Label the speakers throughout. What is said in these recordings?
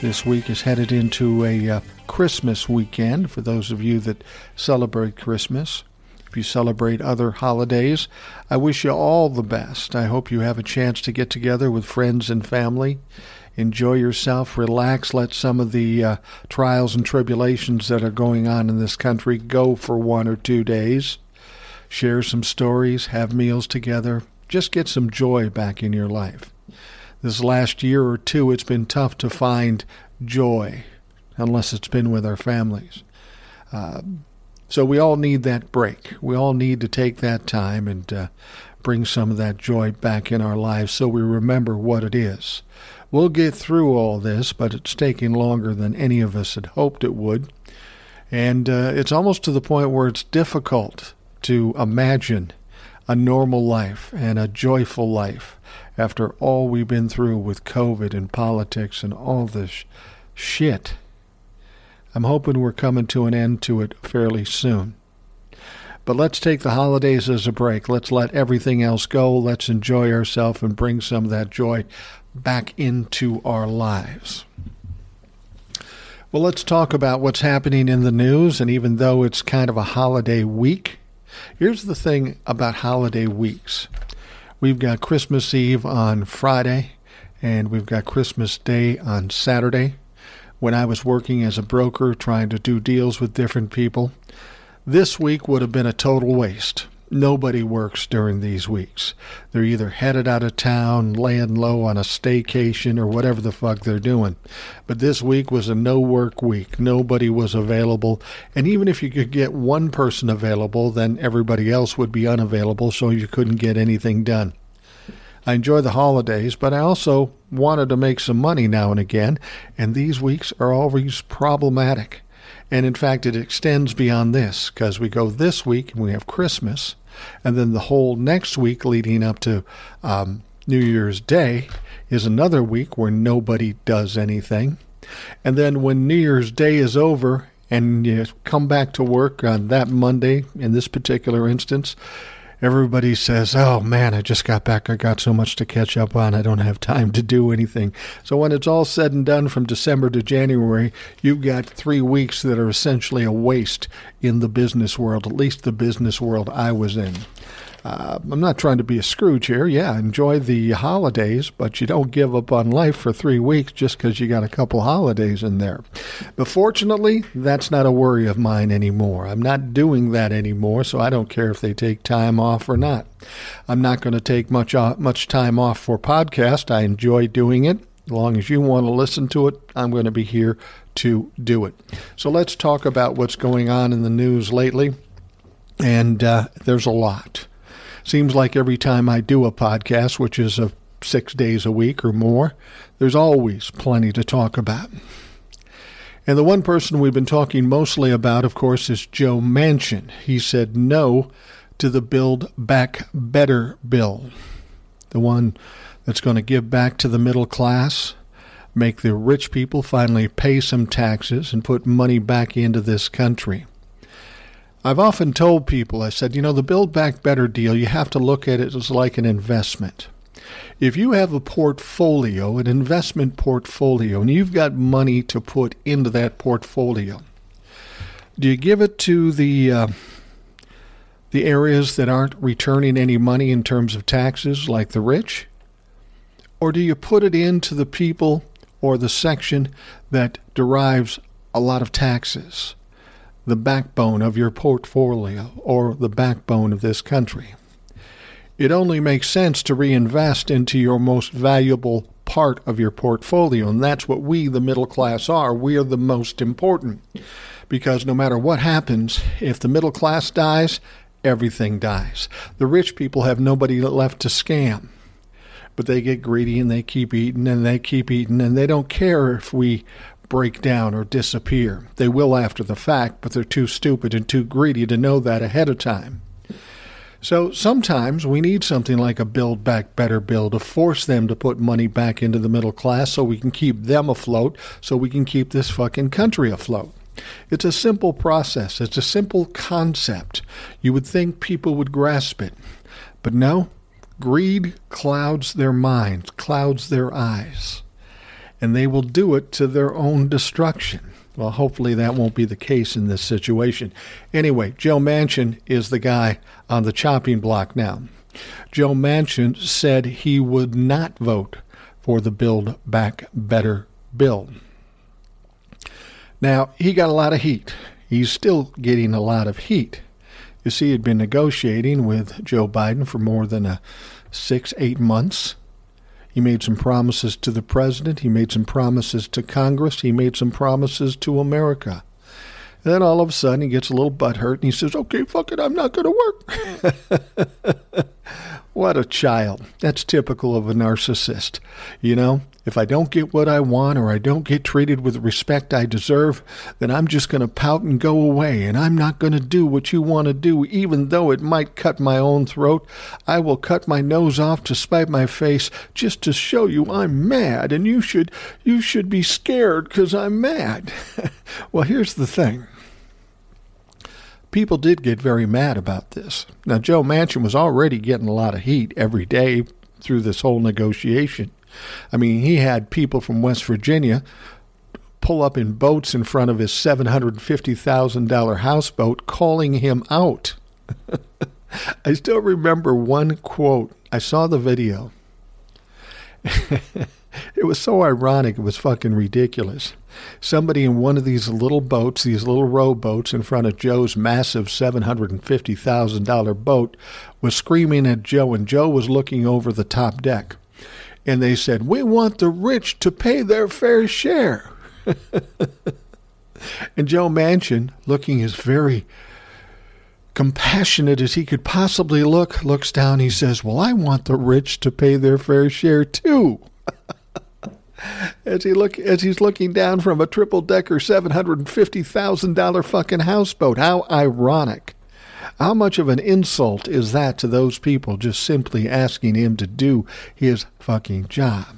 Speaker 1: This week is headed into a uh, Christmas weekend for those of you that celebrate Christmas. If you celebrate other holidays, I wish you all the best. I hope you have a chance to get together with friends and family. Enjoy yourself, relax, let some of the uh, trials and tribulations that are going on in this country go for one or two days. Share some stories, have meals together, just get some joy back in your life. This last year or two, it's been tough to find joy unless it's been with our families. Uh, so we all need that break. We all need to take that time and uh, bring some of that joy back in our lives so we remember what it is. We'll get through all this, but it's taking longer than any of us had hoped it would. And uh, it's almost to the point where it's difficult to imagine a normal life and a joyful life after all we've been through with COVID and politics and all this shit. I'm hoping we're coming to an end to it fairly soon. But let's take the holidays as a break. Let's let everything else go. Let's enjoy ourselves and bring some of that joy back into our lives. Well, let's talk about what's happening in the news. And even though it's kind of a holiday week, Here's the thing about holiday weeks we've got Christmas Eve on Friday, and we've got Christmas Day on Saturday. When I was working as a broker trying to do deals with different people, this week would have been a total waste. Nobody works during these weeks. They're either headed out of town, laying low on a staycation, or whatever the fuck they're doing. But this week was a no work week. Nobody was available. And even if you could get one person available, then everybody else would be unavailable, so you couldn't get anything done. I enjoy the holidays, but I also wanted to make some money now and again, and these weeks are always problematic. And in fact, it extends beyond this because we go this week and we have Christmas, and then the whole next week leading up to um, New Year's Day is another week where nobody does anything. And then when New Year's Day is over and you come back to work on that Monday, in this particular instance, everybody says, Oh man, I just got back. I got so much to catch up on. I don't have time to do anything. So when it's all said and done from December to January, you've got three weeks that are essentially a waste in the business world, at least the business world I was in. Uh, I'm not trying to be a Scrooge here. Yeah, enjoy the holidays, but you don't give up on life for three weeks just because you got a couple holidays in there. But fortunately, that's not a worry of mine anymore. I'm not doing that anymore, so I don't care if they take time off or not. I'm not going to take much uh, much time off for podcast. I enjoy doing it. As long as you want to listen to it, I'm going to be here to do it. So let's talk about what's going on in the news lately. And uh, there's a lot. Seems like every time I do a podcast, which is a six days a week or more, there's always plenty to talk about. And the one person we've been talking mostly about, of course, is Joe Manchin. He said no to the Build Back Better bill, the one that's going to give back to the middle class, make the rich people finally pay some taxes, and put money back into this country. I've often told people, I said, you know, the Build Back Better deal, you have to look at it as like an investment. If you have a portfolio, an investment portfolio, and you've got money to put into that portfolio, do you give it to the uh, the areas that aren't returning any money in terms of taxes, like the rich, or do you put it into the people or the section that derives a lot of taxes? The backbone of your portfolio or the backbone of this country. It only makes sense to reinvest into your most valuable part of your portfolio, and that's what we, the middle class, are. We are the most important because no matter what happens, if the middle class dies, everything dies. The rich people have nobody left to scam but they get greedy and they keep eating and they keep eating and they don't care if we break down or disappear. They will after the fact, but they're too stupid and too greedy to know that ahead of time. So sometimes we need something like a Build Back Better bill to force them to put money back into the middle class so we can keep them afloat, so we can keep this fucking country afloat. It's a simple process, it's a simple concept. You would think people would grasp it. But no, greed clouds their minds, clouds their eyes, and they will do it to their own destruction. Well, hopefully that won't be the case in this situation. Anyway, Joe Manchin is the guy on the chopping block now. Joe Manchin said he would not vote for the Build Back Better bill. Now, he got a lot of heat. He's still getting a lot of heat. You see, he'd been negotiating with Joe Biden for more than a six, eight months. He made some promises to the president. He made some promises to Congress. He made some promises to America. And then all of a sudden he gets a little butthurt and he says, Okay, fuck it, I'm not going to work. what a child. That's typical of a narcissist. You know, if I don't get what I want or I don't get treated with respect I deserve, then I'm just going to pout and go away and I'm not going to do what you want to do, even though it might cut my own throat. I will cut my nose off to spite my face just to show you I'm mad and you should, you should be scared because I'm mad. well, here's the thing people did get very mad about this. Now, Joe Manchin was already getting a lot of heat every day through this whole negotiation. I mean, he had people from West Virginia pull up in boats in front of his $750,000 houseboat calling him out. I still remember one quote. I saw the video. it was so ironic, it was fucking ridiculous somebody in one of these little boats, these little rowboats in front of Joe's massive $750,000 boat, was screaming at Joe, and Joe was looking over the top deck. And they said, We want the rich to pay their fair share. and Joe Manchin, looking as very compassionate as he could possibly look, looks down. He says, Well, I want the rich to pay their fair share too as he look as he's looking down from a triple decker seven hundred and fifty thousand dollar fucking houseboat. How ironic. How much of an insult is that to those people just simply asking him to do his fucking job?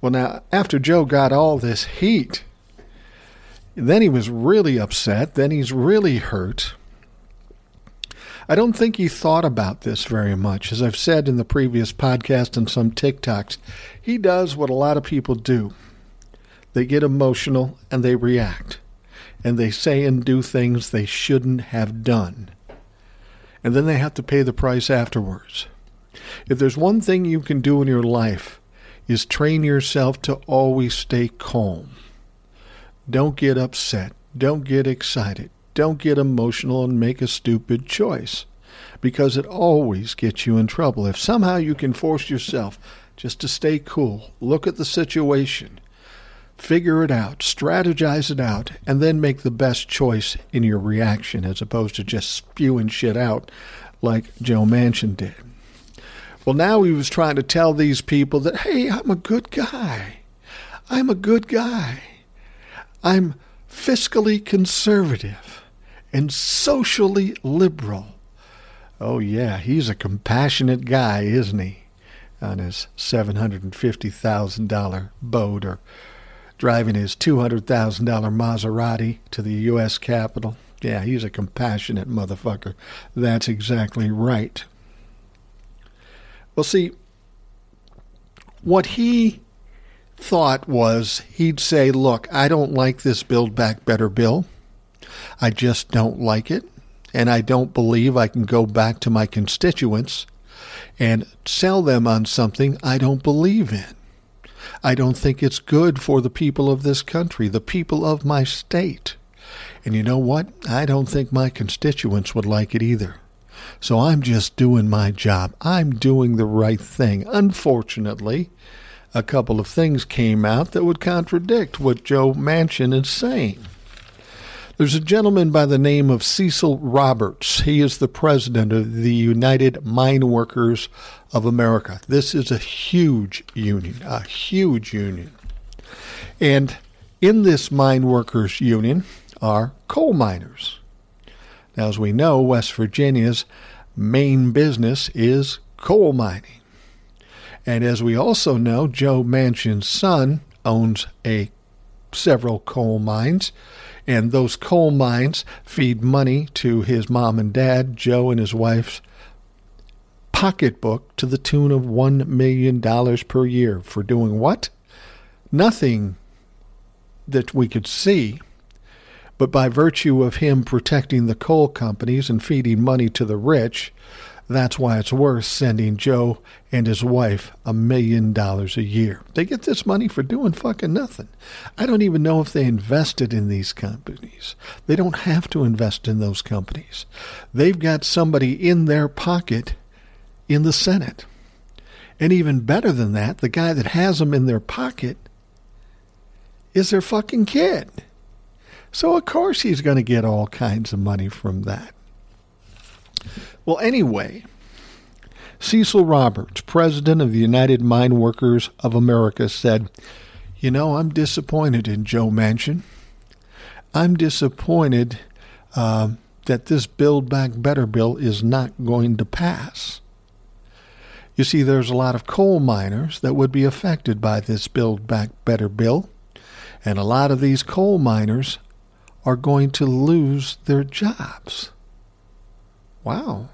Speaker 1: Well, now, after Joe got all this heat, then he was really upset. Then he's really hurt. I don't think he thought about this very much. As I've said in the previous podcast and some TikToks, he does what a lot of people do they get emotional and they react, and they say and do things they shouldn't have done. And then they have to pay the price afterwards. If there's one thing you can do in your life, is train yourself to always stay calm. Don't get upset. Don't get excited. Don't get emotional and make a stupid choice because it always gets you in trouble. If somehow you can force yourself just to stay cool, look at the situation, figure it out, strategize it out, and then make the best choice in your reaction as opposed to just spewing shit out like Joe Manchin did. Well, now he was trying to tell these people that, hey, I'm a good guy. I'm a good guy. I'm fiscally conservative and socially liberal. Oh, yeah, he's a compassionate guy, isn't he? On his $750,000 boat or driving his $200,000 Maserati to the U.S. Capitol. Yeah, he's a compassionate motherfucker. That's exactly right. Well, see, what he thought was he'd say, Look, I don't like this Build Back Better bill. I just don't like it. And I don't believe I can go back to my constituents and sell them on something I don't believe in. I don't think it's good for the people of this country, the people of my state. And you know what? I don't think my constituents would like it either. So I'm just doing my job. I'm doing the right thing. Unfortunately, a couple of things came out that would contradict what Joe Manchin is saying. There's a gentleman by the name of Cecil Roberts. He is the president of the United Mine Workers of America. This is a huge union, a huge union. And in this mine workers union are coal miners. Now, as we know, West Virginia's main business is coal mining. And as we also know, Joe Manchin's son owns a several coal mines, and those coal mines feed money to his mom and dad, Joe and his wife's pocketbook to the tune of $1 million per year for doing what? Nothing that we could see. But by virtue of him protecting the coal companies and feeding money to the rich, that's why it's worth sending Joe and his wife a million dollars a year. They get this money for doing fucking nothing. I don't even know if they invested in these companies. They don't have to invest in those companies. They've got somebody in their pocket in the Senate. And even better than that, the guy that has them in their pocket is their fucking kid. So, of course, he's going to get all kinds of money from that. Well, anyway, Cecil Roberts, president of the United Mine Workers of America, said, You know, I'm disappointed in Joe Manchin. I'm disappointed uh, that this Build Back Better bill is not going to pass. You see, there's a lot of coal miners that would be affected by this Build Back Better bill, and a lot of these coal miners are going to lose their jobs. Wow.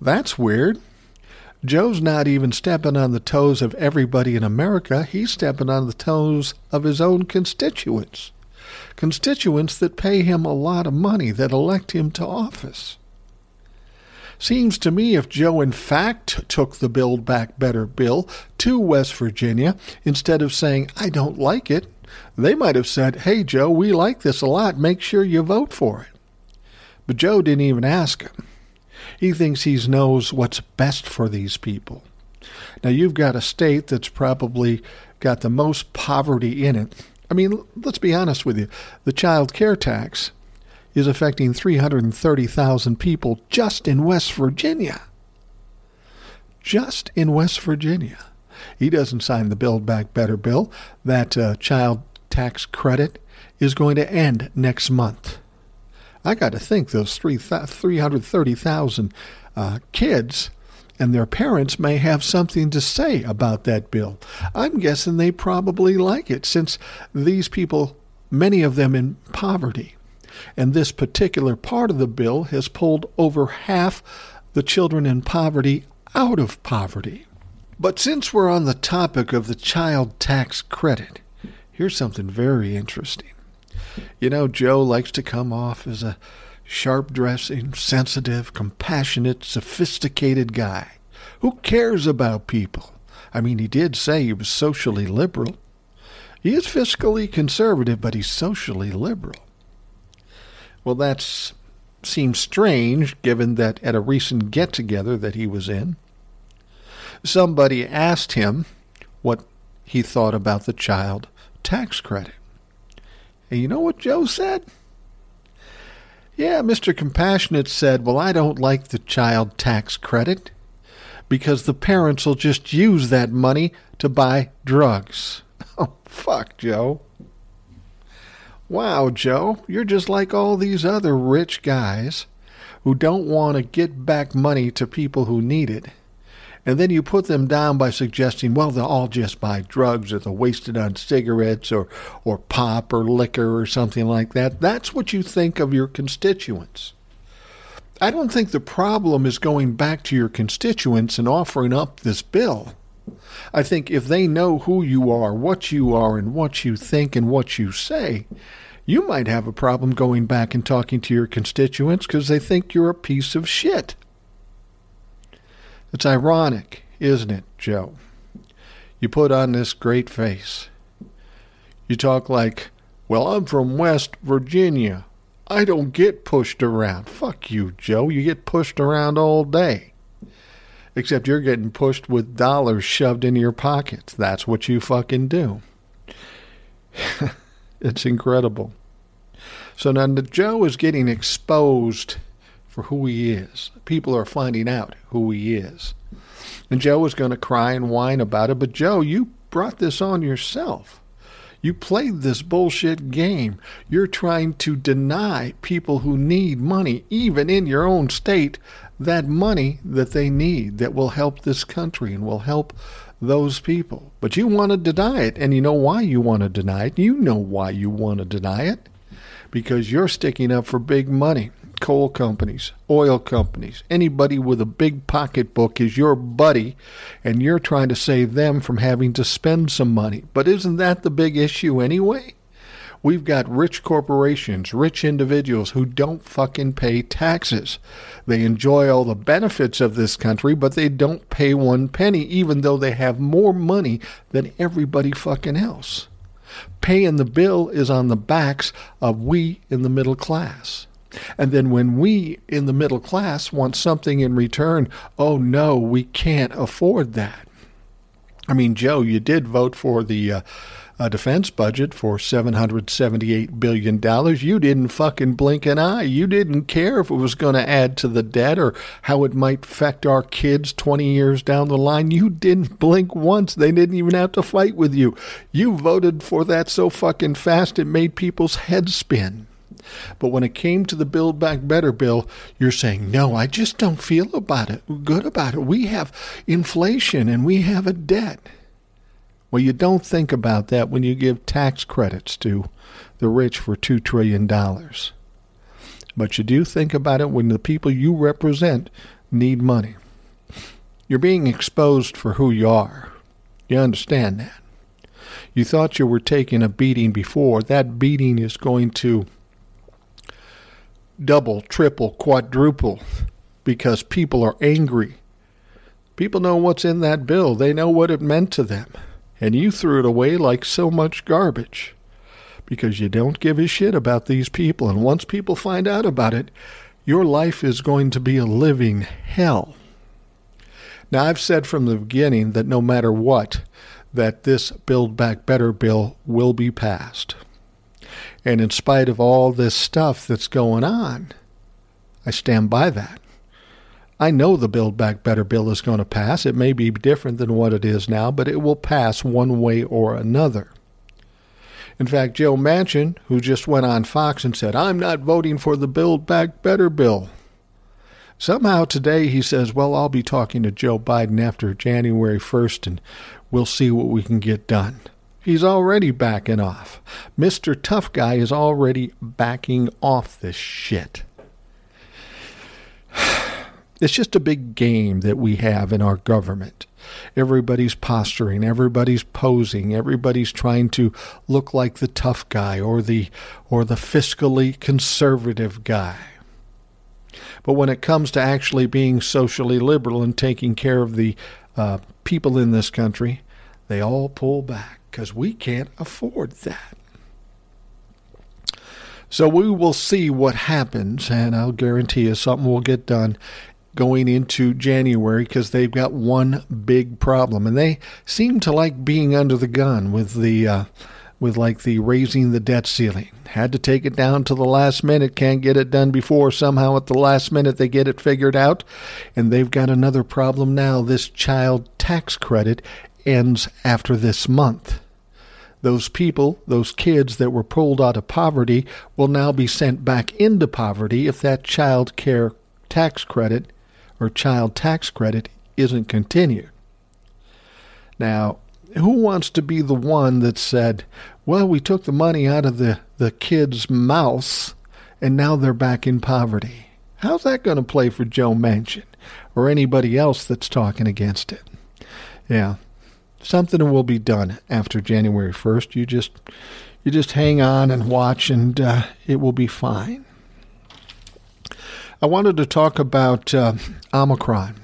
Speaker 1: That's weird. Joe's not even stepping on the toes of everybody in America. He's stepping on the toes of his own constituents. Constituents that pay him a lot of money, that elect him to office. Seems to me if Joe in fact took the Build Back Better bill to West Virginia, instead of saying, I don't like it, they might have said, Hey, Joe, we like this a lot. Make sure you vote for it. But Joe didn't even ask him. He thinks he knows what's best for these people. Now, you've got a state that's probably got the most poverty in it. I mean, let's be honest with you. The child care tax is affecting 330,000 people just in West Virginia. Just in West Virginia. He doesn't sign the Build Back Better bill. That uh, child tax credit is going to end next month. I got to think those three 330,000 uh, kids and their parents may have something to say about that bill. I'm guessing they probably like it since these people, many of them in poverty. And this particular part of the bill has pulled over half the children in poverty out of poverty. But since we're on the topic of the child tax credit, here's something very interesting. You know, Joe likes to come off as a sharp dressing, sensitive, compassionate, sophisticated guy. Who cares about people? I mean, he did say he was socially liberal. He is fiscally conservative, but he's socially liberal. Well, that seems strange given that at a recent get together that he was in, somebody asked him what he thought about the child tax credit. And you know what Joe said? Yeah, Mr. Compassionate said, Well, I don't like the child tax credit because the parents will just use that money to buy drugs. Oh, fuck, Joe. Wow, Joe, you're just like all these other rich guys who don't want to get back money to people who need it and then you put them down by suggesting, well, they'll all just buy drugs or they're wasted on cigarettes or, or pop or liquor or something like that. That's what you think of your constituents. I don't think the problem is going back to your constituents and offering up this bill. I think if they know who you are, what you are, and what you think and what you say, you might have a problem going back and talking to your constituents because they think you're a piece of shit. It's ironic, isn't it, Joe? You put on this great face. You talk like, well, I'm from West Virginia. I don't get pushed around. Fuck you, Joe. You get pushed around all day. Except you're getting pushed with dollars shoved into your pockets. That's what you fucking do. it's incredible. So now the Joe is getting exposed for who he is. People are finding out who he is. And Joe was going to cry and whine about it, but Joe, you brought this on yourself. You played this bullshit game. You're trying to deny people who need money, even in your own state, that money that they need that will help this country and will help those people. But you want to deny it, and you know why you want to deny it. You know why you want to deny it. Because you're sticking up for big money coal companies, oil companies, anybody with a big pocketbook is your buddy, and you're trying to save them from having to spend some money. But isn't that the big issue anyway? We've got rich corporations, rich individuals who don't fucking pay taxes. They enjoy all the benefits of this country, but they don't pay one penny, even though they have more money than everybody fucking else. Paying the bill is on the backs of we in the middle class. And then when we in the middle class want something in return, oh no, we can't afford that. I mean, Joe, you did vote for the uh, uh, defense budget for $778 billion. You didn't fucking blink an eye. You didn't care if it was going to add to the debt or how it might affect our kids 20 years down the line. You didn't blink once. They didn't even have to fight with you. You voted for that so fucking fast it made people's heads spin. But when it came to the Build Back Better bill, you're saying, no, I just don't feel about it, good about it. We have inflation and we have a debt. Well, you don't think about that when you give tax credits to the rich for $2 trillion. But you do think about it when the people you represent need money. You're being exposed for who you are. You understand that. You thought you were taking a beating before. That beating is going to double, triple, quadruple because people are angry. People know what's in that bill, they know what it meant to them. And you threw it away like so much garbage because you don't give a shit about these people. And once people find out about it, your life is going to be a living hell. Now, I've said from the beginning that no matter what, that this Build Back Better bill will be passed. And in spite of all this stuff that's going on, I stand by that. I know the Build Back Better bill is going to pass. It may be different than what it is now, but it will pass one way or another. In fact, Joe Manchin, who just went on Fox and said, I'm not voting for the Build Back Better bill. Somehow today he says, Well, I'll be talking to Joe Biden after January 1st and we'll see what we can get done. He's already backing off. Mr. Tough Guy is already backing off this shit. It's just a big game that we have in our government. Everybody's posturing, everybody's posing, everybody's trying to look like the tough guy or the or the fiscally conservative guy. But when it comes to actually being socially liberal and taking care of the uh, people in this country, they all pull back because we can't afford that. So we will see what happens, and I'll guarantee you something will get done going into January because they've got one big problem, and they seem to like being under the gun with the uh, with like the raising the debt ceiling. Had to take it down to the last minute, can't get it done before. Somehow at the last minute they get it figured out, and they've got another problem now. This child tax credit ends after this month those people, those kids that were pulled out of poverty, will now be sent back into poverty if that child care tax credit or child tax credit isn't continued. Now, who wants to be the one that said, well, we took the money out of the, the kids' mouths and now they're back in poverty? How's that going to play for Joe Manchin or anybody else that's talking against it? Yeah, something will be done after January 1st. You just you just hang on and watch, and uh, it will be fine. I wanted to talk about uh, Omicron,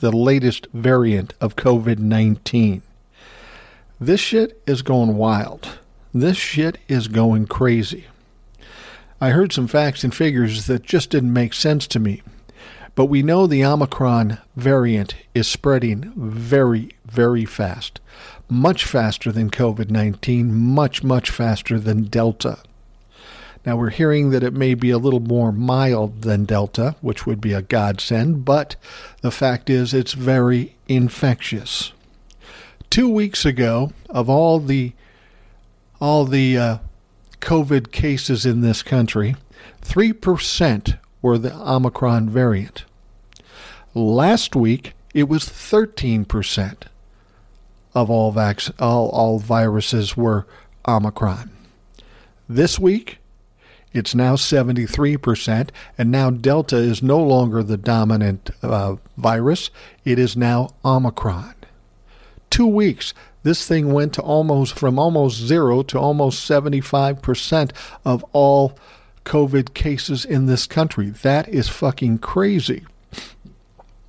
Speaker 1: the latest variant of COVID 19. This shit is going wild. This shit is going crazy. I heard some facts and figures that just didn't make sense to me. But we know the Omicron variant is spreading very, very fast. Much faster than COVID 19, much, much faster than Delta. Now, we're hearing that it may be a little more mild than Delta, which would be a godsend, but the fact is it's very infectious. Two weeks ago, of all the all the uh, COVID cases in this country, 3% were the Omicron variant. Last week, it was 13% of all, vac- all, all viruses were Omicron. This week, it's now 73%, and now Delta is no longer the dominant uh, virus. It is now Omicron. Two weeks, this thing went to almost from almost zero to almost 75% of all COVID cases in this country. That is fucking crazy.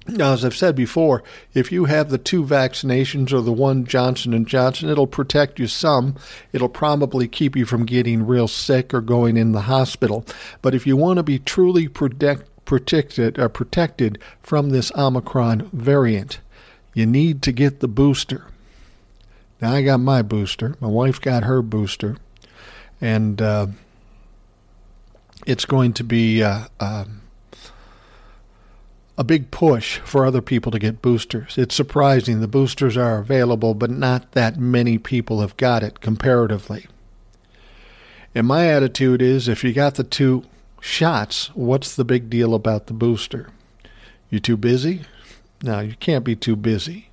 Speaker 1: Now, as I've said before, if you have the two vaccinations or the one Johnson and Johnson, it'll protect you some. It'll probably keep you from getting real sick or going in the hospital. But if you want to be truly protect, protected, uh, protected from this Omicron variant, you need to get the booster. Now, I got my booster. My wife got her booster, and uh, it's going to be. Uh, um, a big push for other people to get boosters. It's surprising the boosters are available, but not that many people have got it comparatively. And my attitude is if you got the two shots, what's the big deal about the booster? You too busy? No, you can't be too busy.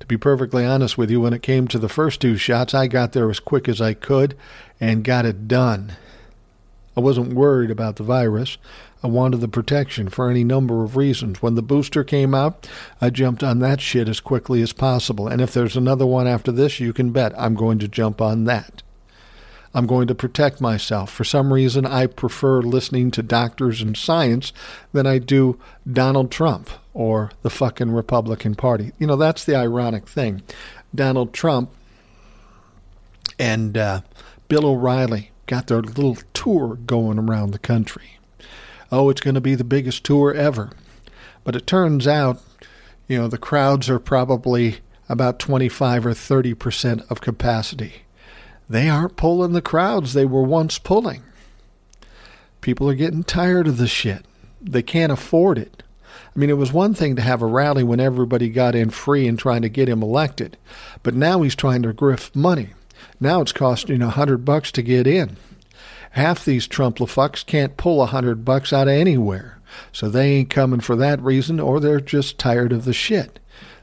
Speaker 1: To be perfectly honest with you, when it came to the first two shots, I got there as quick as I could and got it done. I wasn't worried about the virus. I wanted the protection for any number of reasons. When the booster came out, I jumped on that shit as quickly as possible. And if there's another one after this, you can bet I'm going to jump on that. I'm going to protect myself. For some reason, I prefer listening to doctors and science than I do Donald Trump or the fucking Republican Party. You know, that's the ironic thing. Donald Trump and uh, Bill O'Reilly got their little tour going around the country oh, it's going to be the biggest tour ever. But it turns out, you know, the crowds are probably about 25 or 30 percent of capacity. They aren't pulling the crowds they were once pulling. People are getting tired of the shit. They can't afford it. I mean, it was one thing to have a rally when everybody got in free and trying to get him elected, but now he's trying to grift money. Now it's costing a hundred bucks to get in half these Trumplafucks can't pull a hundred bucks out of anywhere. So they ain't coming for that reason, or they're just tired of the shit.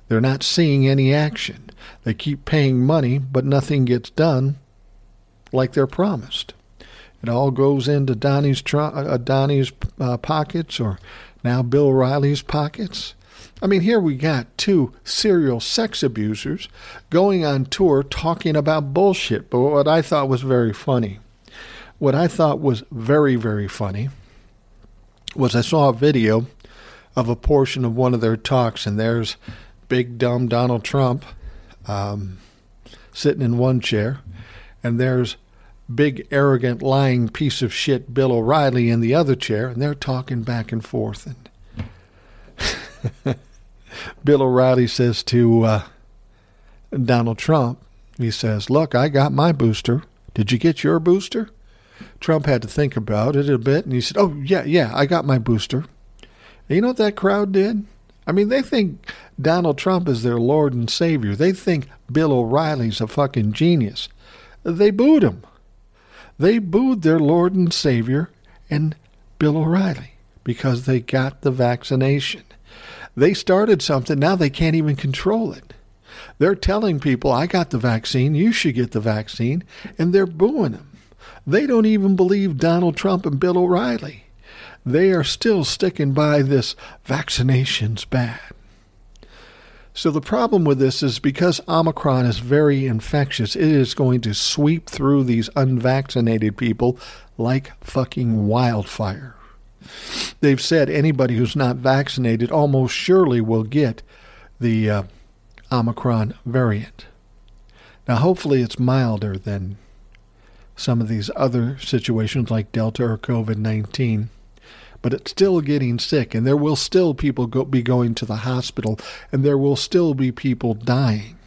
Speaker 1: They're not seeing any action. They keep paying money, but nothing gets done like they're promised. It all goes into Donnie's, uh, Donnie's uh, pockets, or now Bill Riley's pockets. I mean, here we got two serial sex abusers going on tour talking about bullshit. But what I thought was very funny what I thought was very, very funny was I saw a video of a portion of one of their talks, and there's big dumb Donald Trump um, sitting in one chair, and there's big arrogant lying piece of shit Bill O'Reilly in the other chair, and they're talking back and forth. And Bill O'Reilly says to uh, Donald Trump, he says, "Look, I got my booster. Did you get your booster?" Trump had to think about it a bit, and he said, "Oh yeah, yeah, I got my booster." And you know what that crowd did? I mean, they think Donald Trump is their Lord and Savior. They think Bill O'Reilly's a fucking genius. They booed him. They booed their Lord and Savior and Bill O'Reilly because they got the vaccination. They started something, now they can't even control it. They're telling people, I got the vaccine, you should get the vaccine, and they're booing them. They don't even believe Donald Trump and Bill O'Reilly. They are still sticking by this vaccination's bad. So the problem with this is because Omicron is very infectious, it is going to sweep through these unvaccinated people like fucking wildfire. They've said anybody who's not vaccinated almost surely will get the uh, Omicron variant. Now, hopefully, it's milder than some of these other situations like Delta or COVID 19. But it's still getting sick, and there will still people go, be going to the hospital, and there will still be people dying.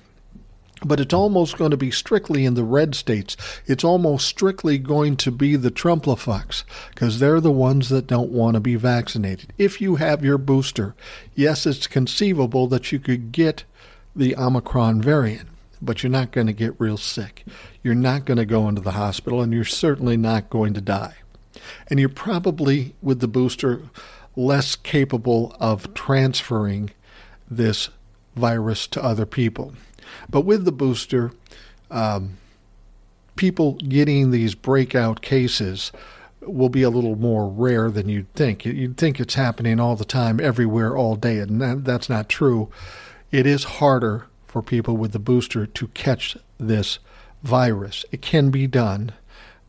Speaker 1: But it's almost going to be strictly in the red states. It's almost strictly going to be the Trumplafucks, because they're the ones that don't want to be vaccinated. If you have your booster, yes, it's conceivable that you could get the Omicron variant. But you're not going to get real sick. You're not going to go into the hospital, and you're certainly not going to die. And you're probably, with the booster, less capable of transferring this virus to other people. But with the booster, um, people getting these breakout cases will be a little more rare than you'd think. You'd think it's happening all the time, everywhere, all day, and that, that's not true. It is harder for people with the booster to catch this virus. It can be done,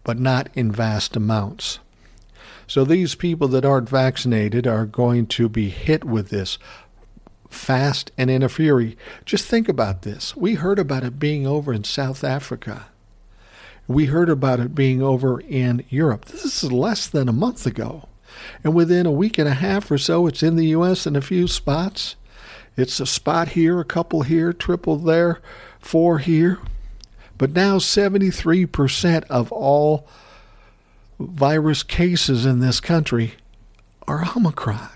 Speaker 1: but not in vast amounts. So these people that aren't vaccinated are going to be hit with this fast and in a fury. Just think about this. We heard about it being over in South Africa. We heard about it being over in Europe. This is less than a month ago. And within a week and a half or so, it's in the U.S. in a few spots. It's a spot here, a couple here, triple there, four here. But now 73% of all virus cases in this country are Omicron.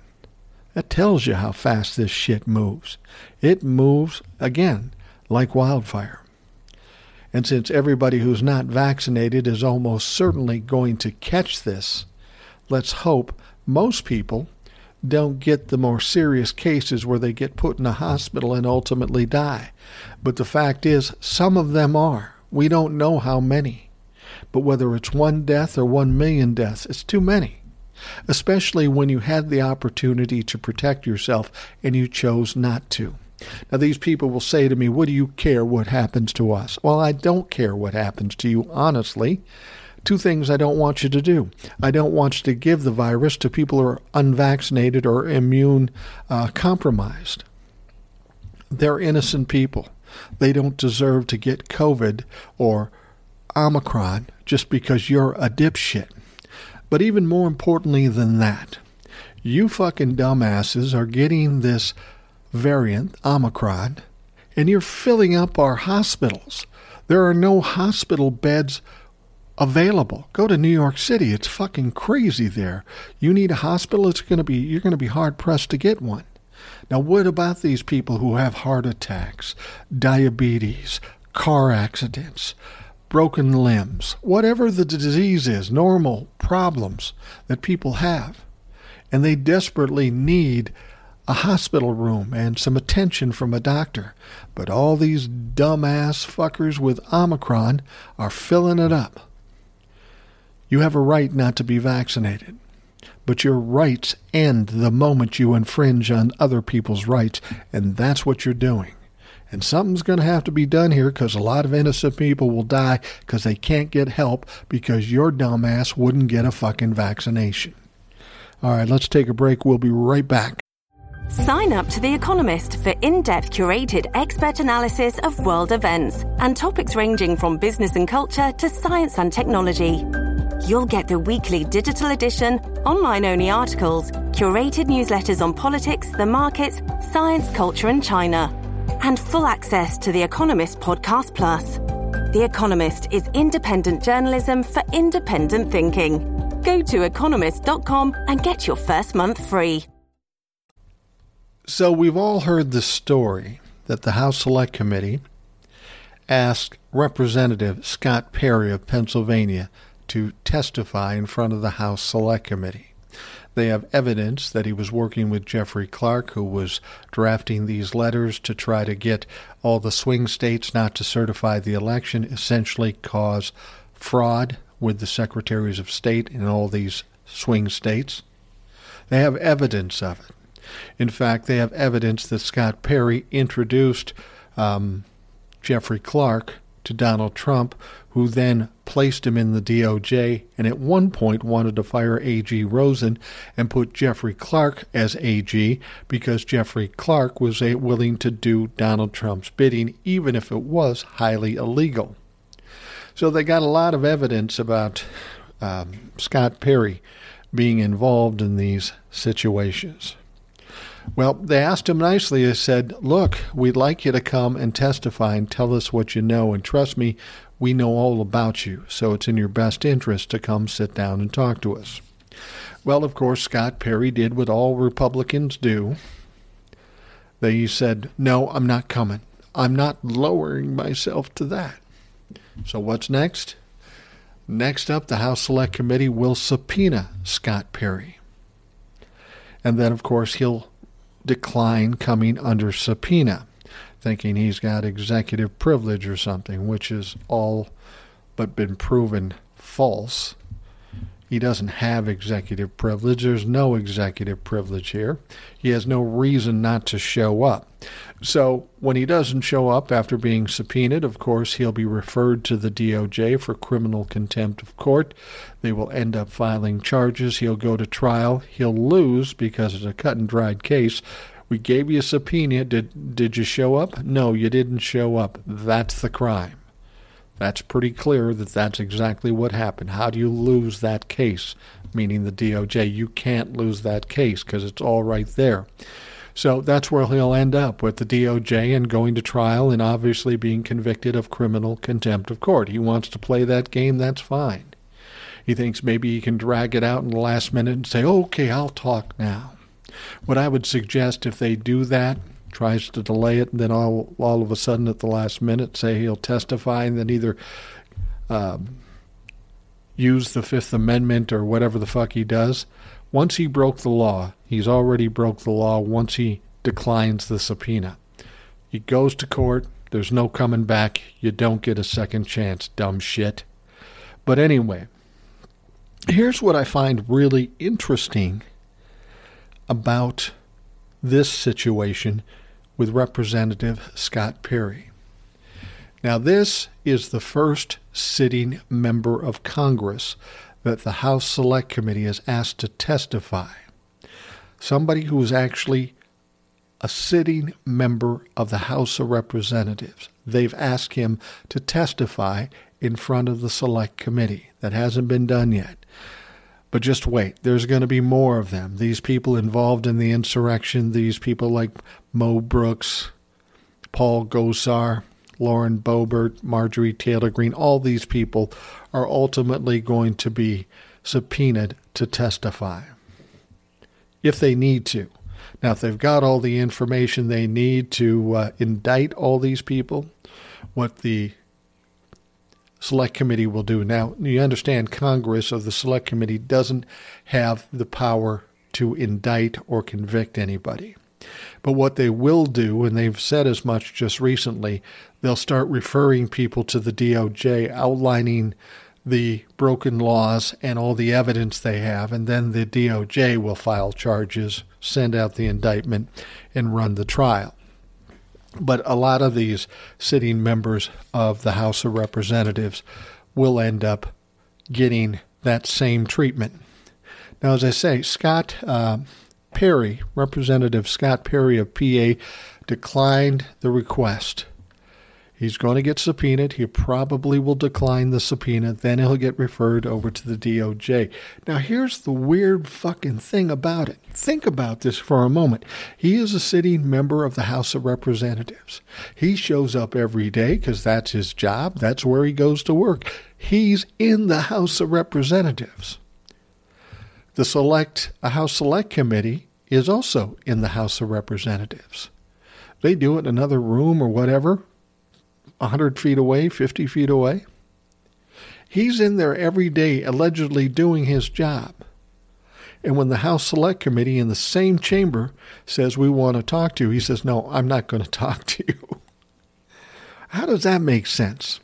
Speaker 1: That tells you how fast this shit moves. It moves, again, like wildfire. And since everybody who's not vaccinated is almost certainly going to catch this, let's hope most people don't get the more serious cases where they get put in a hospital and ultimately die. But the fact is, some of them are. We don't know how many. But whether it's one death or one million deaths, it's too many. Especially when you had the opportunity to protect yourself and you chose not to. Now, these people will say to me, What do you care what happens to us? Well, I don't care what happens to you, honestly. Two things I don't want you to do. I don't want you to give the virus to people who are unvaccinated or immune uh, compromised. They're innocent people. They don't deserve to get COVID or Omicron just because you're a dipshit. But even more importantly than that, you fucking dumbasses are getting this variant, Omicron, and you're filling up our hospitals. There are no hospital beds available. Go to New York City. It's fucking crazy there. You need a hospital, it's going to be you're going to be hard pressed to get one. Now what about these people who have heart attacks, diabetes, car accidents, broken limbs, whatever the disease is, normal problems that people have. And they desperately need a hospital room and some attention from a doctor. But all these dumbass fuckers with Omicron are filling it up. You have a right not to be vaccinated. But your rights end the moment you infringe on other people's rights, and that's what you're doing. And something's going to have to be done here because a lot of innocent people will die because they can't get help because your dumbass wouldn't get a fucking vaccination. All right, let's take a break. We'll be right back.
Speaker 2: Sign up to The Economist for in depth curated expert analysis of world events and topics ranging from business and culture to science and technology. You'll get the weekly digital edition, online only articles, curated newsletters on politics, the markets, science, culture, and China, and full access to The Economist Podcast Plus. The Economist is independent journalism for independent thinking. Go to economist.com and get your first month free.
Speaker 1: So we've all heard the story that the House Select Committee asked Representative Scott Perry of Pennsylvania to testify in front of the House Select Committee. They have evidence that he was working with Jeffrey Clark, who was drafting these letters to try to get all the swing states not to certify the election, essentially cause fraud with the secretaries of state in all these swing states. They have evidence of it. In fact, they have evidence that Scott Perry introduced um, Jeffrey Clark to Donald Trump, who then placed him in the DOJ and at one point wanted to fire A.G. Rosen and put Jeffrey Clark as AG because Jeffrey Clark was willing to do Donald Trump's bidding, even if it was highly illegal. So they got a lot of evidence about um, Scott Perry being involved in these situations. Well, they asked him nicely. They said, Look, we'd like you to come and testify and tell us what you know. And trust me, we know all about you. So it's in your best interest to come sit down and talk to us. Well, of course, Scott Perry did what all Republicans do. They said, No, I'm not coming. I'm not lowering myself to that. So, what's next? Next up, the House Select Committee will subpoena Scott Perry. And then, of course, he'll decline coming under subpoena, thinking he's got executive privilege or something, which is all but been proven false. He doesn't have executive privilege. There's no executive privilege here. He has no reason not to show up. So when he doesn't show up after being subpoenaed, of course, he'll be referred to the DOJ for criminal contempt of court. They will end up filing charges. He'll go to trial. He'll lose because it's a cut and dried case. We gave you a subpoena. Did did you show up? No, you didn't show up. That's the crime. That's pretty clear that that's exactly what happened. How do you lose that case? Meaning the DOJ. You can't lose that case because it's all right there. So that's where he'll end up with the DOJ and going to trial and obviously being convicted of criminal contempt of court. He wants to play that game, that's fine. He thinks maybe he can drag it out in the last minute and say, okay, I'll talk now. What I would suggest if they do that, tries to delay it, and then all, all of a sudden at the last minute say he'll testify and then either um, use the Fifth Amendment or whatever the fuck he does, once he broke the law, he's already broke the law once he declines the subpoena. He goes to court, there's no coming back, you don't get a second chance, dumb shit. But anyway, here's what I find really interesting about this situation with Representative Scott Perry. Now, this is the first sitting member of Congress that the House Select Committee is asked to testify. Somebody who is actually a sitting member of the House of Representatives. They've asked him to testify in front of the Select Committee. That hasn't been done yet. But just wait, there's going to be more of them. These people involved in the insurrection, these people like Mo Brooks, Paul Gosar, Lauren Boebert, Marjorie Taylor Greene, all these people are ultimately going to be subpoenaed to testify if they need to. Now, if they've got all the information they need to uh, indict all these people, what the select committee will do. Now, you understand Congress or the select committee doesn't have the power to indict or convict anybody. But what they will do, and they've said as much just recently, they'll start referring people to the DOJ, outlining the broken laws and all the evidence they have, and then the DOJ will file charges, send out the indictment, and run the trial. But a lot of these sitting members of the House of Representatives will end up getting that same treatment. Now, as I say, Scott uh, Perry, Representative Scott Perry of PA, declined the request. He's going to get subpoenaed. He probably will decline the subpoena. Then he'll get referred over to the DOJ. Now, here's the weird fucking thing about it. Think about this for a moment. He is a sitting member of the House of Representatives. He shows up every day because that's his job, that's where he goes to work. He's in the House of Representatives. The select a House Select Committee is also in the House of Representatives. They do it in another room or whatever, 100 feet away, 50 feet away. He's in there every day allegedly doing his job. And when the House Select Committee in the same chamber says, We want to talk to you, he says, No, I'm not going to talk to you. How does that make sense?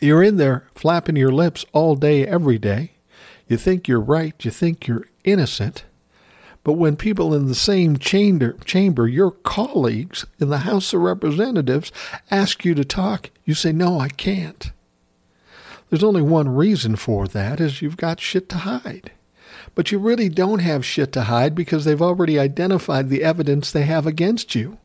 Speaker 1: You're in there flapping your lips all day, every day. You think you're right. You think you're innocent. But when people in the same chamber, chamber, your colleagues in the House of Representatives, ask you to talk, you say, No, I can't. There's only one reason for that is you've got shit to hide. But you really don't have shit to hide because they've already identified the evidence they have against you.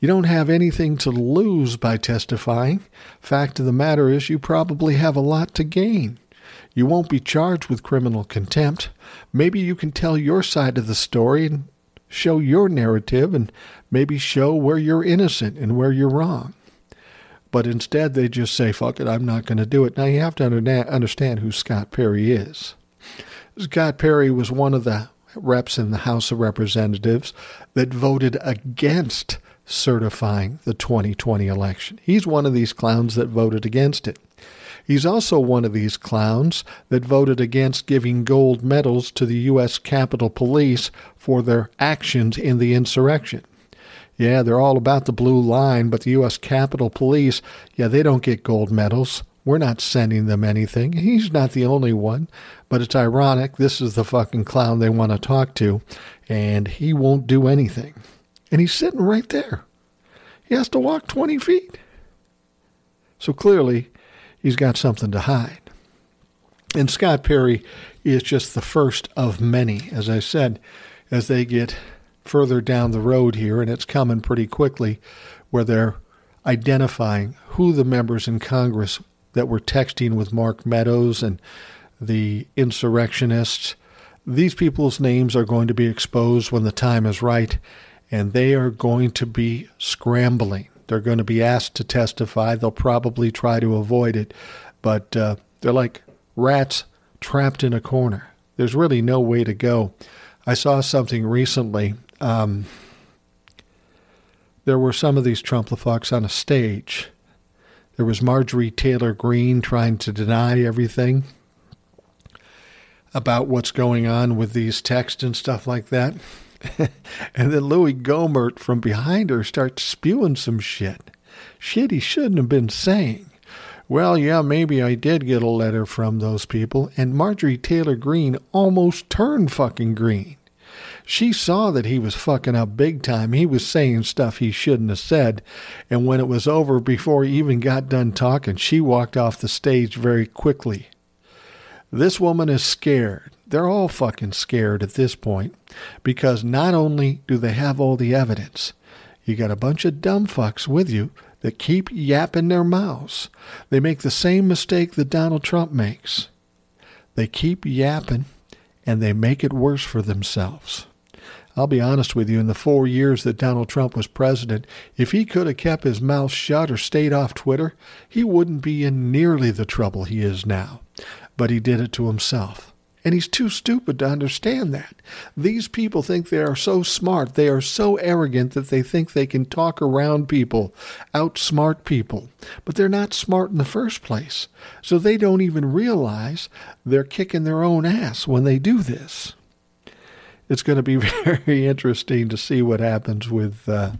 Speaker 1: You don't have anything to lose by testifying. Fact of the matter is, you probably have a lot to gain. You won't be charged with criminal contempt. Maybe you can tell your side of the story and show your narrative and maybe show where you're innocent and where you're wrong. But instead, they just say, fuck it, I'm not going to do it. Now, you have to understand who Scott Perry is. Scott Perry was one of the reps in the House of Representatives that voted against certifying the 2020 election. He's one of these clowns that voted against it. He's also one of these clowns that voted against giving gold medals to the U.S. Capitol Police for their actions in the insurrection. Yeah, they're all about the blue line, but the U.S. Capitol Police, yeah, they don't get gold medals. We're not sending them anything. He's not the only one, but it's ironic. This is the fucking clown they want to talk to, and he won't do anything. And he's sitting right there. He has to walk 20 feet. So clearly, he's got something to hide. And Scott Perry is just the first of many, as I said, as they get further down the road here, and it's coming pretty quickly, where they're identifying who the members in Congress that were texting with Mark Meadows and the insurrectionists. These people's names are going to be exposed when the time is right, and they are going to be scrambling. They're going to be asked to testify. They'll probably try to avoid it, but uh, they're like rats trapped in a corner. There's really no way to go. I saw something recently. Um, there were some of these Trump-la-fucks on a stage. There was Marjorie Taylor Greene trying to deny everything about what's going on with these texts and stuff like that. and then Louis Gohmert from behind her starts spewing some shit. Shit he shouldn't have been saying. Well, yeah, maybe I did get a letter from those people, and Marjorie Taylor Greene almost turned fucking green. She saw that he was fucking up big time. He was saying stuff he shouldn't have said. And when it was over, before he even got done talking, she walked off the stage very quickly. This woman is scared. They're all fucking scared at this point because not only do they have all the evidence, you got a bunch of dumb fucks with you that keep yapping their mouths. They make the same mistake that Donald Trump makes. They keep yapping and they make it worse for themselves. I'll be honest with you, in the four years that Donald Trump was president, if he could have kept his mouth shut or stayed off Twitter, he wouldn't be in nearly the trouble he is now but he did it to himself. And he's too stupid to understand that. These people think they are so smart, they are so arrogant that they think they can talk around people, outsmart people. But they're not smart in the first place. So they don't even realize they're kicking their own ass when they do this. It's going to be very interesting to see what happens with uh,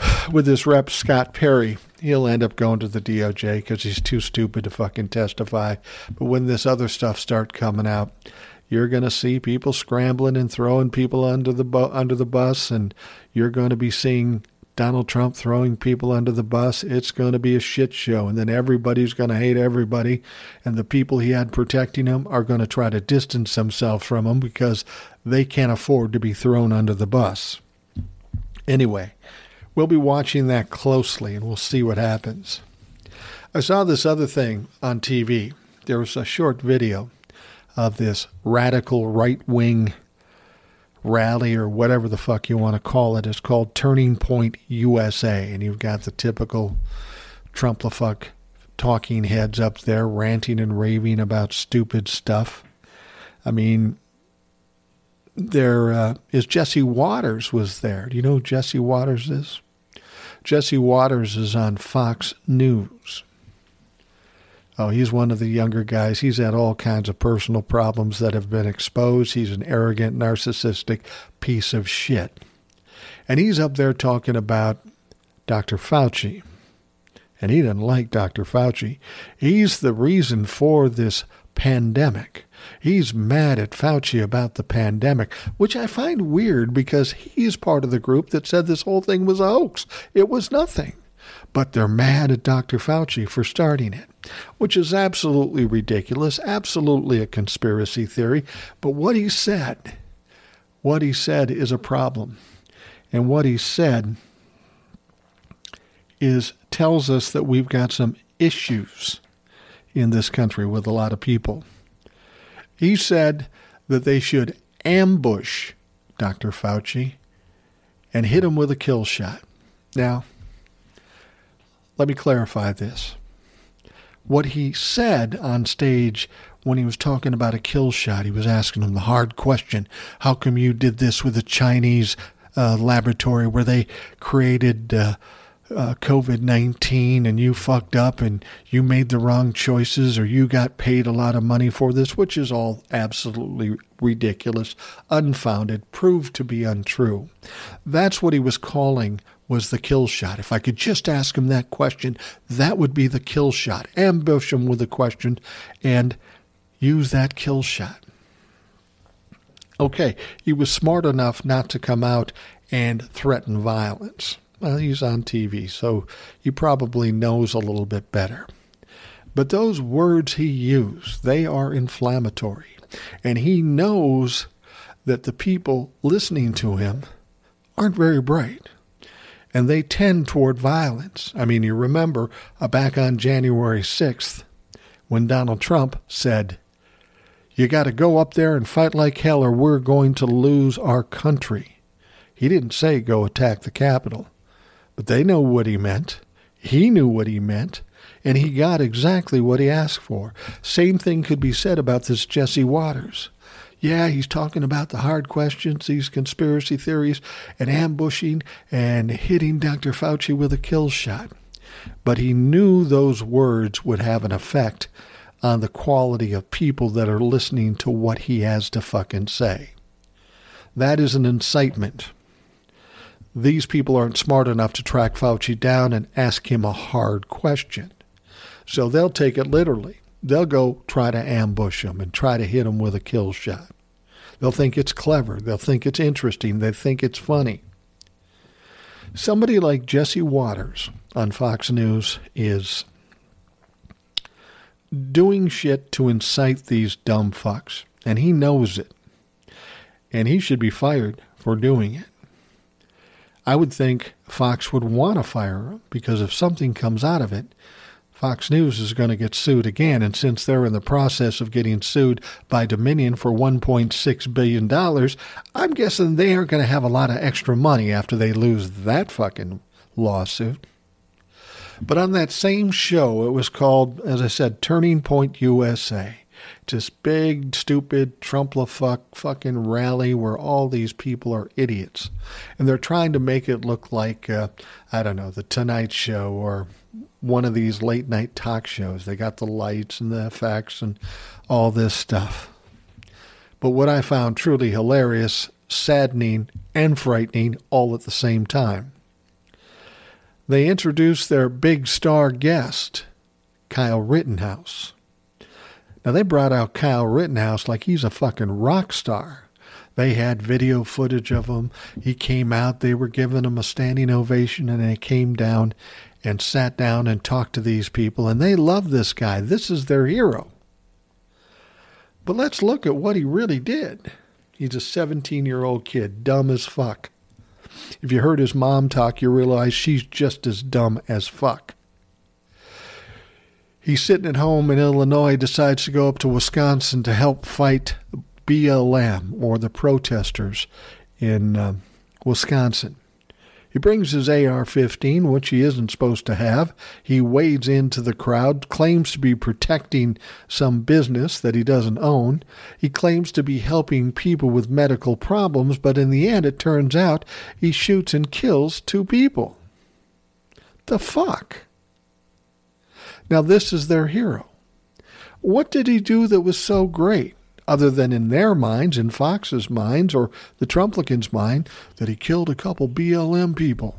Speaker 1: with this rep Scott Perry he'll end up going to the DOJ because he's too stupid to fucking testify. But when this other stuff starts coming out, you're going to see people scrambling and throwing people under the bu- under the bus, and you're going to be seeing Donald Trump throwing people under the bus. It's going to be a shit show, and then everybody's going to hate everybody, and the people he had protecting him are going to try to distance themselves from him because they can't afford to be thrown under the bus. Anyway, We'll be watching that closely and we'll see what happens. I saw this other thing on TV. There was a short video of this radical right wing rally or whatever the fuck you want to call it. It's called Turning Point USA. And you've got the typical Trump la fuck talking heads up there ranting and raving about stupid stuff. I mean, there uh, is Jesse Watters was there. Do you know who Jesse Watters is? Jesse Watters is on Fox News. Oh, he's one of the younger guys. He's had all kinds of personal problems that have been exposed. He's an arrogant, narcissistic piece of shit. And he's up there talking about Dr. Fauci. And he doesn't like Dr. Fauci. He's the reason for this pandemic. He's mad at Fauci about the pandemic, which I find weird because he's part of the group that said this whole thing was a hoax. It was nothing. But they're mad at Dr. Fauci for starting it, which is absolutely ridiculous, absolutely a conspiracy theory. But what he said, what he said is a problem. And what he said is tells us that we've got some issues in this country with a lot of people. He said that they should ambush Dr. Fauci and hit him with a kill shot. Now, let me clarify this. What he said on stage when he was talking about a kill shot, he was asking him the hard question How come you did this with a Chinese uh, laboratory where they created uh, uh, COVID 19 and you fucked up and you made the wrong choices or you got paid a lot of money for this, which is all absolutely ridiculous, unfounded, proved to be untrue. That's what he was calling was the kill shot. If I could just ask him that question, that would be the kill shot. Ambush him with a question and use that kill shot. Okay, he was smart enough not to come out and threaten violence. Well, he's on TV, so he probably knows a little bit better. But those words he used, they are inflammatory. And he knows that the people listening to him aren't very bright. And they tend toward violence. I mean, you remember uh, back on January 6th when Donald Trump said, You got to go up there and fight like hell or we're going to lose our country. He didn't say go attack the Capitol. But they know what he meant. He knew what he meant, and he got exactly what he asked for. Same thing could be said about this Jesse Watters. Yeah, he's talking about the hard questions, these conspiracy theories, and ambushing and hitting Dr. Fauci with a kill shot. But he knew those words would have an effect on the quality of people that are listening to what he has to fucking say. That is an incitement these people aren't smart enough to track Fauci down and ask him a hard question. So they'll take it literally. They'll go try to ambush him and try to hit him with a kill shot. They'll think it's clever. They'll think it's interesting. They think it's funny. Somebody like Jesse Watters on Fox News is doing shit to incite these dumb fucks, and he knows it. And he should be fired for doing it. I would think Fox would want to fire him because if something comes out of it, Fox News is going to get sued again. And since they're in the process of getting sued by Dominion for $1.6 billion, I'm guessing they aren't going to have a lot of extra money after they lose that fucking lawsuit. But on that same show, it was called, as I said, Turning Point USA this big, stupid Trump fuck fucking rally where all these people are idiots. And they're trying to make it look like, uh, I don't know, The Tonight Show or one of these late night talk shows. They got the lights and the effects and all this stuff. But what I found truly hilarious, saddening, and frightening all at the same time. They introduced their big star guest, Kyle Rittenhouse. Now, they brought out Kyle Rittenhouse like he's a fucking rock star. They had video footage of him. He came out, they were giving him a standing ovation, and he came down and sat down and talked to these people, and they love this guy. This is their hero. But let's look at what he really did. He's a 17 year old kid, dumb as fuck. If you heard his mom talk, you realize she's just as dumb as fuck. He's sitting at home in Illinois, decides to go up to Wisconsin to help fight BLM or the protesters in uh, Wisconsin. He brings his AR 15, which he isn't supposed to have. He wades into the crowd, claims to be protecting some business that he doesn't own. He claims to be helping people with medical problems, but in the end, it turns out he shoots and kills two people. The fuck? Now, this is their hero. What did he do that was so great, other than in their minds, in Fox's minds, or the Trumplicans' mind, that he killed a couple BLM people?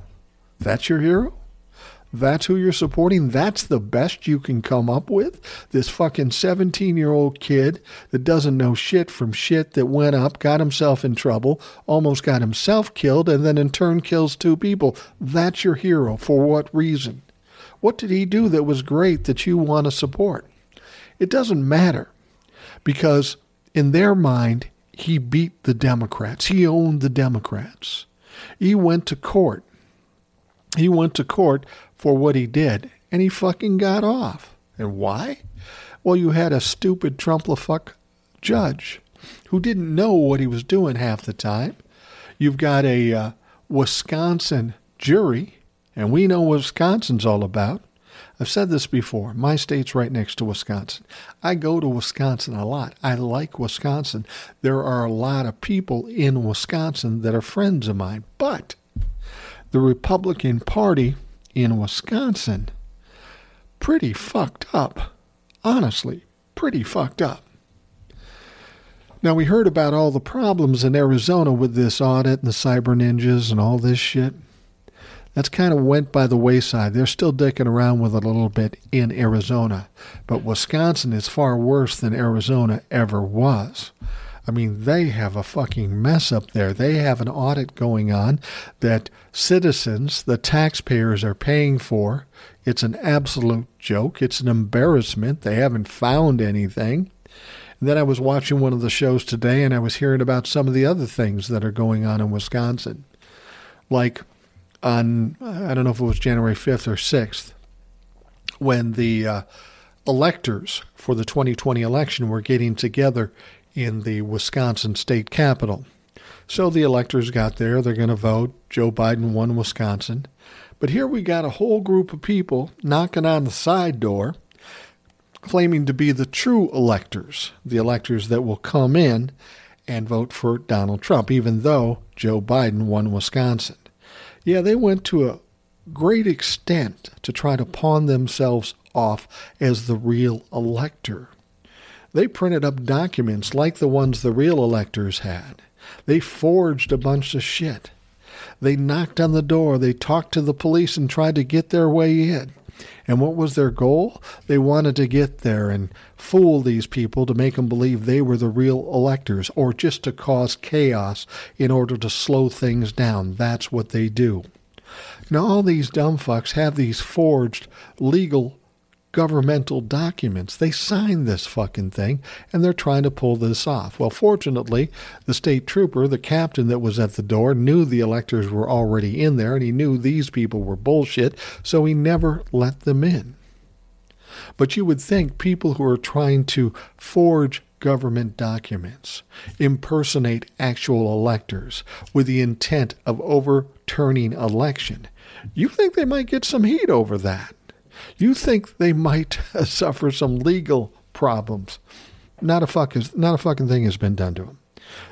Speaker 1: That's your hero? That's who you're supporting? That's the best you can come up with? This fucking 17 year old kid that doesn't know shit from shit that went up, got himself in trouble, almost got himself killed, and then in turn kills two people. That's your hero. For what reason? What did he do that was great that you want to support? It doesn't matter because in their mind, he beat the Democrats. He owned the Democrats. He went to court. He went to court for what he did, and he fucking got off. And why? Well, you had a stupid Trumplafuck judge who didn't know what he was doing half the time. You've got a uh, Wisconsin jury and we know what Wisconsin's all about. I've said this before. My state's right next to Wisconsin. I go to Wisconsin a lot. I like Wisconsin. There are a lot of people in Wisconsin that are friends of mine. But the Republican Party in Wisconsin, pretty fucked up. Honestly, pretty fucked up. Now, we heard about all the problems in Arizona with this audit and the cyber ninjas and all this shit. That's kind of went by the wayside. They're still dicking around with it a little bit in Arizona. But Wisconsin is far worse than Arizona ever was. I mean, they have a fucking mess up there. They have an audit going on that citizens, the taxpayers, are paying for. It's an absolute joke. It's an embarrassment. They haven't found anything. And then I was watching one of the shows today and I was hearing about some of the other things that are going on in Wisconsin. Like on, I don't know if it was January 5th or 6th, when the uh, electors for the 2020 election were getting together in the Wisconsin state capitol. So the electors got there, they're going to vote. Joe Biden won Wisconsin. But here we got a whole group of people knocking on the side door claiming to be the true electors, the electors that will come in and vote for Donald Trump, even though Joe Biden won Wisconsin. Yeah, they went to a great extent to try to pawn themselves off as the real elector. They printed up documents like the ones the real electors had. They forged a bunch of shit. They knocked on the door, they talked to the police and tried to get their way in. And what was their goal? They wanted to get there and fool these people to make them believe they were the real electors or just to cause chaos in order to slow things down. That's what they do. Now, all these dumb fucks have these forged legal governmental documents. They signed this fucking thing and they're trying to pull this off. Well, fortunately, the state trooper, the captain that was at the door, knew the electors were already in there and he knew these people were bullshit, so he never let them in. But you would think people who are trying to forge government documents, impersonate actual electors with the intent of overturning election, you think they might get some heat over that you think they might suffer some legal problems. Not a fuck is, not a fucking thing has been done to them.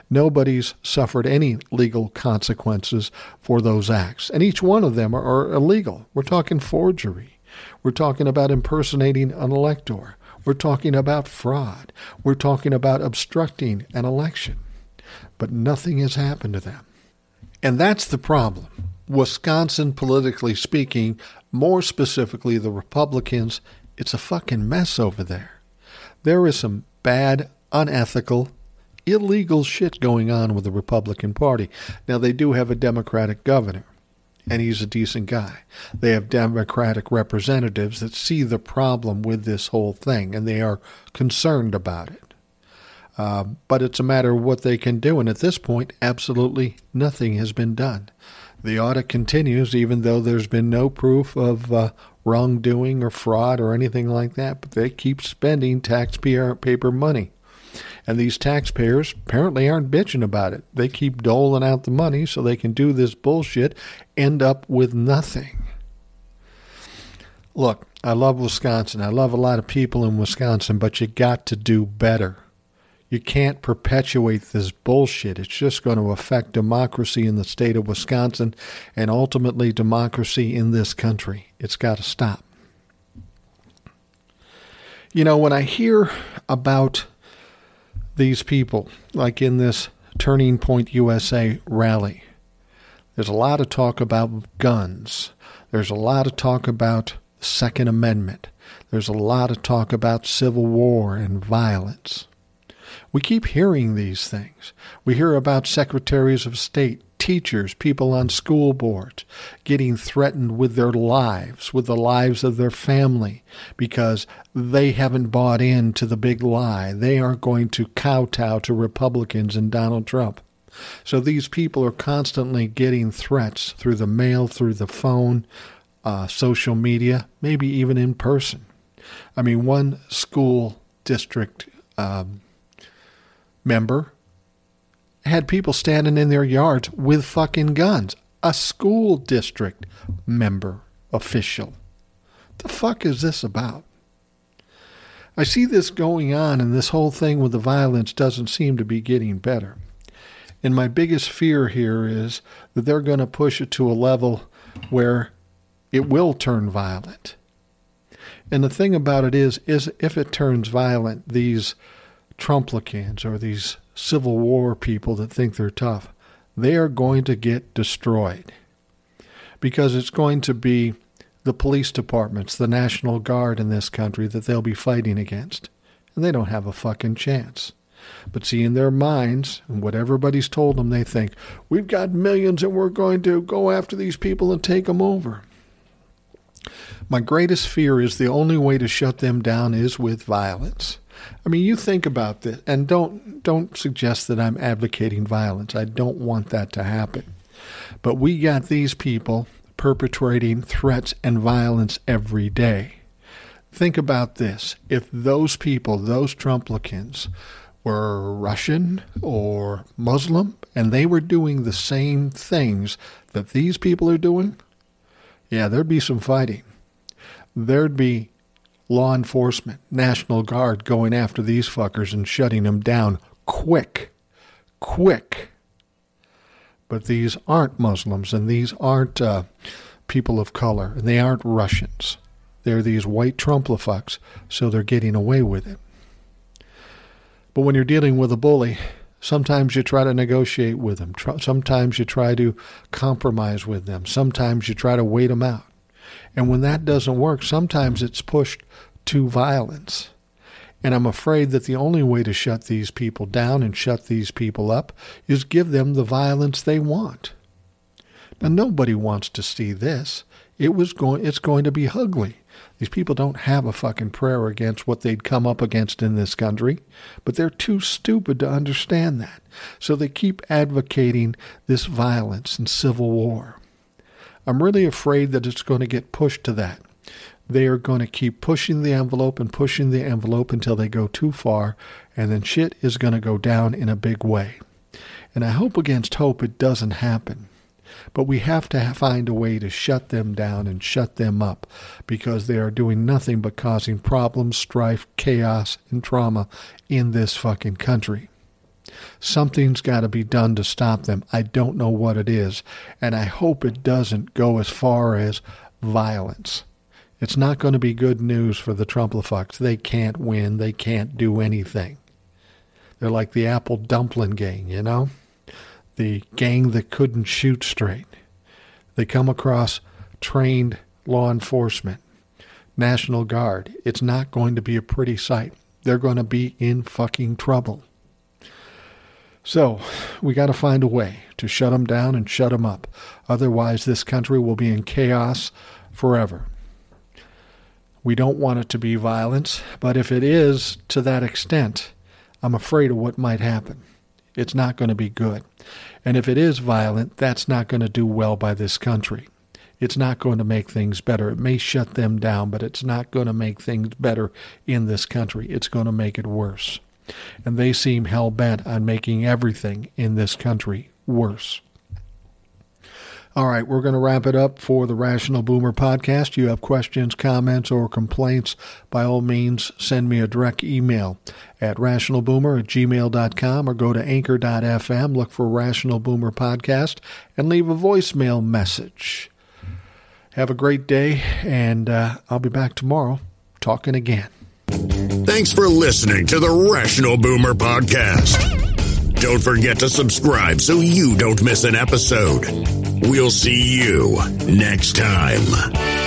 Speaker 1: Nobody's suffered any legal consequences for those acts, and each one of them are, are illegal. We're talking forgery. We're talking about impersonating an elector. We're talking about fraud. We're talking about obstructing an election. But nothing has happened to them. And that's the problem. Wisconsin, politically speaking, more specifically the Republicans, it's a fucking mess over there. There is some bad, unethical, illegal shit going on with the Republican Party. Now, they do have a Democratic governor, and he's a decent guy. They have Democratic representatives that see the problem with this whole thing, and they are concerned about it. Uh, but it's a matter of what they can do, and at this point, absolutely nothing has been done. The audit continues, even though there's been no proof of uh, wrongdoing or fraud or anything like that, but they keep spending taxpayer paper money. And these taxpayers apparently aren't bitching about it. They keep doling out the money so they can do this bullshit, end up with nothing. Look, I love Wisconsin. I love a lot of people in Wisconsin, but you got to do better. You can't perpetuate this bullshit. It's just going to affect democracy in the state of Wisconsin and ultimately democracy in this country. It's got to stop. You know, when I hear about these people, like in this Turning Point USA rally, there's a lot of talk about guns. There's a lot of talk about the Second Amendment. There's a lot of talk about civil war and violence. We keep hearing these things. We hear about secretaries of state, teachers, people on school boards getting threatened with their lives, with the lives of their family, because they haven't bought into the big lie. They aren't going to kowtow to Republicans and Donald Trump. So these people are constantly getting threats through the mail, through the phone, uh, social media, maybe even in person. I mean, one school district um, member had people standing in their yards with fucking guns. A school district member official. The fuck is this about? I see this going on, and this whole thing with the violence doesn't seem to be getting better. And my biggest fear here is that they're going to push it to a level where it will turn violent. And the thing about it is, is if it turns violent, these Trumplicans or these Civil War people that think they're tough, they are going to get destroyed because it's going to be the police departments, the National Guard in this country that they'll be fighting against. And they don't have a fucking chance. But see, in their minds, and what everybody's told them, they think, we've got millions and we're going to go after these people and take them over. My greatest fear is the only way to shut them down is with violence. I mean, you think about this, and don't don't suggest that I'm advocating violence. I don't want that to happen. But we got these people perpetrating threats and violence every day. Think about this. If those people, those Trumplicans, were Russian or Muslim and they were doing the same things that these people are doing, yeah, there'd be some fighting. There'd be law enforcement, National Guard going after these fuckers and shutting them down quick. Quick. But these aren't Muslims and these aren't uh, people of color and they aren't Russians. They're these white Trumplifucks, so they're getting away with it. But when you're dealing with a bully, sometimes you try to negotiate with them. Sometimes you try to compromise with them. Sometimes you try to wait them out. And when that doesn't work, sometimes it's pushed to violence. And I'm afraid that the only way to shut these people down and shut these people up is give them the violence they want. Now nobody wants to see this. It was going it's going to be ugly. These people don't have a fucking prayer against what they'd come up against in this country, but they're too stupid to understand that. So they keep advocating this violence and civil war. I'm really afraid that it's going to get pushed to that they are going to keep pushing the envelope and pushing the envelope until they go too far, and then shit is going to go down in a big way. And I hope against hope it doesn't happen. But we have to find a way to shut them down and shut them up because they are doing nothing but causing problems, strife, chaos, and trauma in this fucking country. Something's got to be done to stop them. I don't know what it is, and I hope it doesn't go as far as violence. It's not going to be good news for the Trumplifucks. They can't win. They can't do anything. They're like the Apple Dumpling Gang, you know? The gang that couldn't shoot straight. They come across trained law enforcement, National Guard. It's not going to be a pretty sight. They're going to be in fucking trouble. So, we got to find a way to shut them down and shut them up. Otherwise, this country will be in chaos forever. We don't want it to be violence, but if it is to that extent, I'm afraid of what might happen. It's not going to be good. And if it is violent, that's not going to do well by this country. It's not going to make things better. It may shut them down, but it's not going to make things better in this country. It's going to make it worse. And they seem hell bent on making everything in this country worse. All right, we're going to wrap it up for the Rational Boomer podcast. You have questions, comments, or complaints, by all means, send me a direct email at rationalboomer at gmail.com or go to anchor.fm, look for Rational Boomer Podcast, and leave a voicemail message. Have a great day, and uh, I'll be back tomorrow talking again.
Speaker 3: Thanks for listening to the Rational Boomer Podcast. Don't forget to subscribe so you don't miss an episode. We'll see you next time.